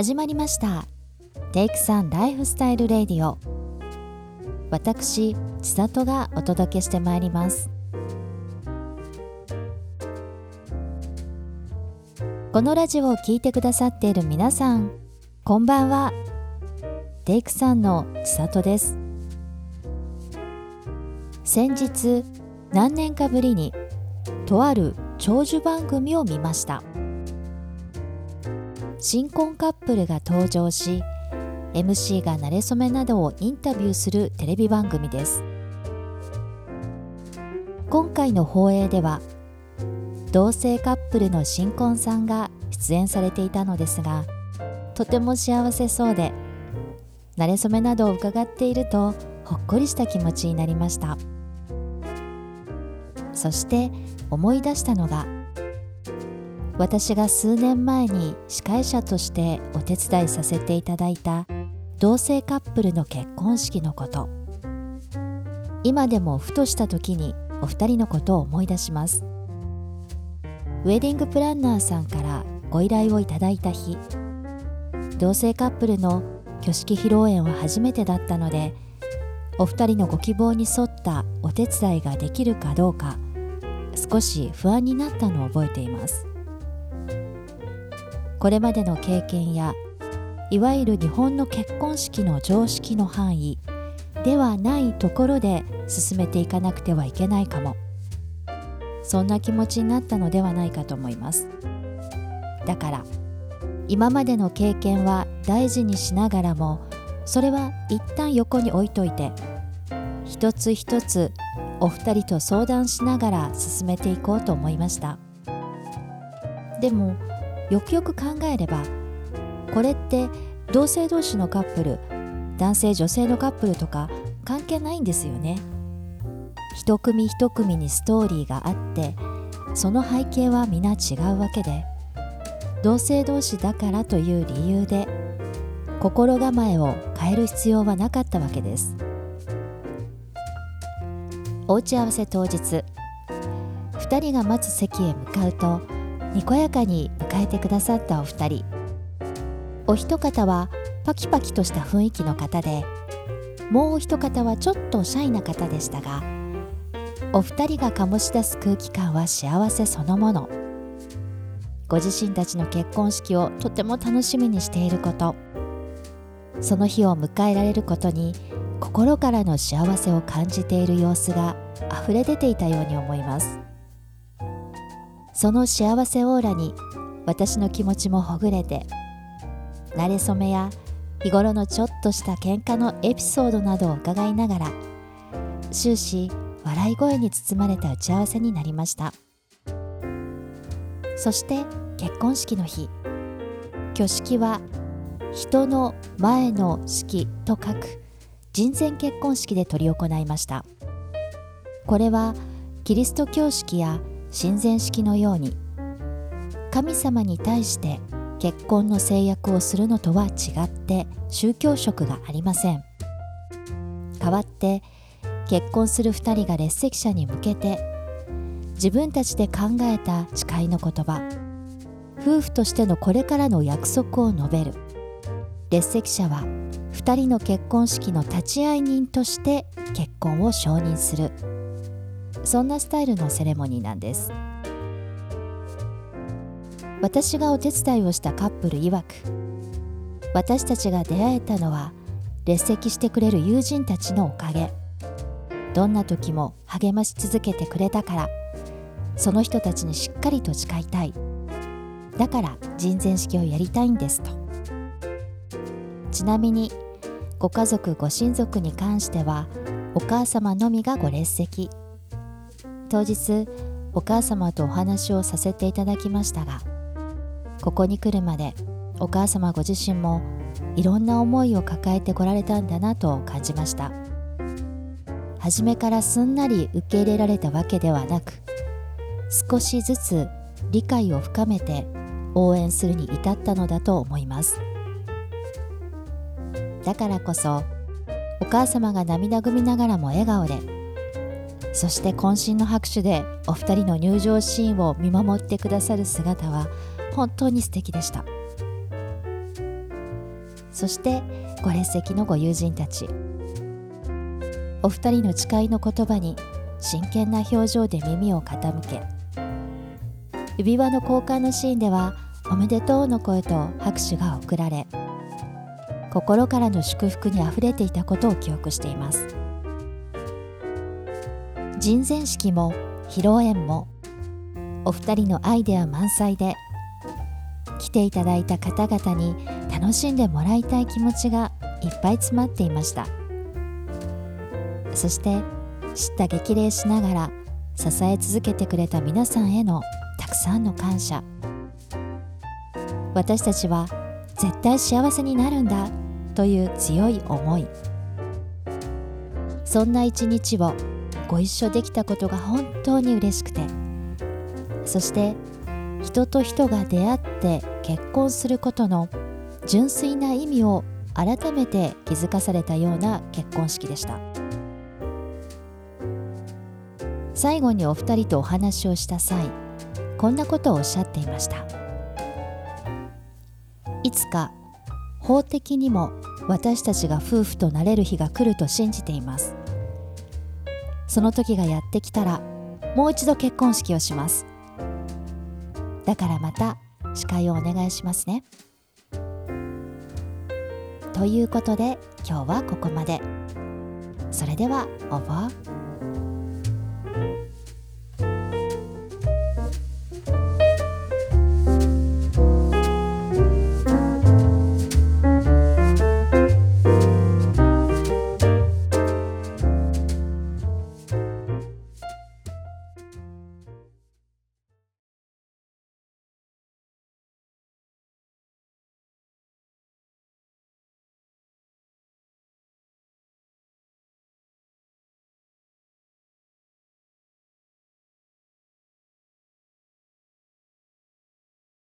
始まりました。テイクさんライフスタイルレディオ。私千里がお届けしてまいります。このラジオを聴いてくださっている皆さんこんばんは。テイクさんの千里です。先日何年かぶりにとある長寿番組を見ました。新婚カップルが登場し MC が馴れ初めなどをインタビューするテレビ番組です。今回の放映では同性カップルの新婚さんが出演されていたのですがとても幸せそうで馴れ初めなどを伺っているとほっこりした気持ちになりました。そして思い出したのが私が数年前に司会者としてお手伝いさせていただいた同性カップルの結婚式のこと。今でもふとした時にお二人のことを思い出します。ウェディングプランナーさんからご依頼をいただいた日。同性カップルの挙式披露宴は初めてだったのでお二人のご希望に沿ったお手伝いができるかどうか少し不安になったのを覚えています。これまでの経験やいわゆる日本の結婚式の常識の範囲ではないところで進めていかなくてはいけないかも。そんな気持ちになったのではないかと思います。だから今までの経験は大事にしながらもそれは一旦横に置いといて一つ一つお二人と相談しながら進めていこうと思いました。でもよくよく考えればこれって同性同士のカップル男性女性のカップルとか関係ないんですよね。一組一組にストーリーがあってその背景は皆違うわけで同性同士だからという理由で心構えを変える必要はなかったわけです。お打ち合わせ当日2人が待つ席へ向かうとにこやかに迎えてくださったお二人。お一方はパキパキとした雰囲気の方でもうお一方はちょっとシャイな方でしたがお二人が醸し出す空気感は幸せそのもの。ご自身たちの結婚式をとても楽しみにしていること。その日を迎えられることに心からの幸せを感じている様子が溢れ出ていたように思います。その幸せオーラに私の気持ちもほぐれて馴れ初めや日頃のちょっとした喧嘩のエピソードなどを伺いながら終始笑い声に包まれた打ち合わせになりました。そして結婚式の日。挙式は人の前の式と書く人前結婚式で執り行いました。これはキリスト教式や神前式のように神様に対して結婚の制約をするのとは違って宗教色がありません。代わって結婚する2人が列席者に向けて自分たちで考えた誓いの言葉夫婦としてのこれからの約束を述べる。列席者は2人の結婚式の立会人として結婚を承認する。そんなスタイルのセレモニーなんです。私がお手伝いをしたカップル曰く私たちが出会えたのは列席してくれる友人たちのおかげ。どんな時も励まし続けてくれたからその人たちにしっかりと誓いたい。だから人前式をやりたいんですと。ちなみにご家族ご親族に関してはお母様のみがご列席。当日お母様とお話をさせていただきましたがここに来るまでお母様ご自身もいろんな思いを抱えてこられたんだなと感じました。初めからすんなり受け入れられたわけではなく少しずつ理解を深めて応援するに至ったのだと思います。だからこそお母様が涙ぐみながらも笑顔でそして渾身の拍手でお二人の入場シーンを見守ってくださる姿は本当に素敵でした。そしてご列席のご友人たち。お二人の誓いの言葉に真剣な表情で耳を傾け。指輪の交換のシーンではおめでとうの声と拍手が送られ心からの祝福にあふれていたことを記憶しています。人前式も披露宴もお二人のアイデア満載で来ていただいた方々に楽しんでもらいたい気持ちがいっぱい詰まっていました。そして知った激励しながら支え続けてくれた皆さんへのたくさんの感謝。私たちは絶対幸せになるんだという強い思い。そんな一日をご一緒できたことが本当に嬉しくて。そして人と人が出会って結婚することの純粋な意味を改めて気づかされたような結婚式でした。最後にお二人とお話をした際こんなことをおっしゃっていました。いつか法的にも私たちが夫婦となれる日が来ると信じています。その時がやってきたらもう一度結婚式をします。だからまた司会をお願いしますね。ということで今日はここまで。それではオーバー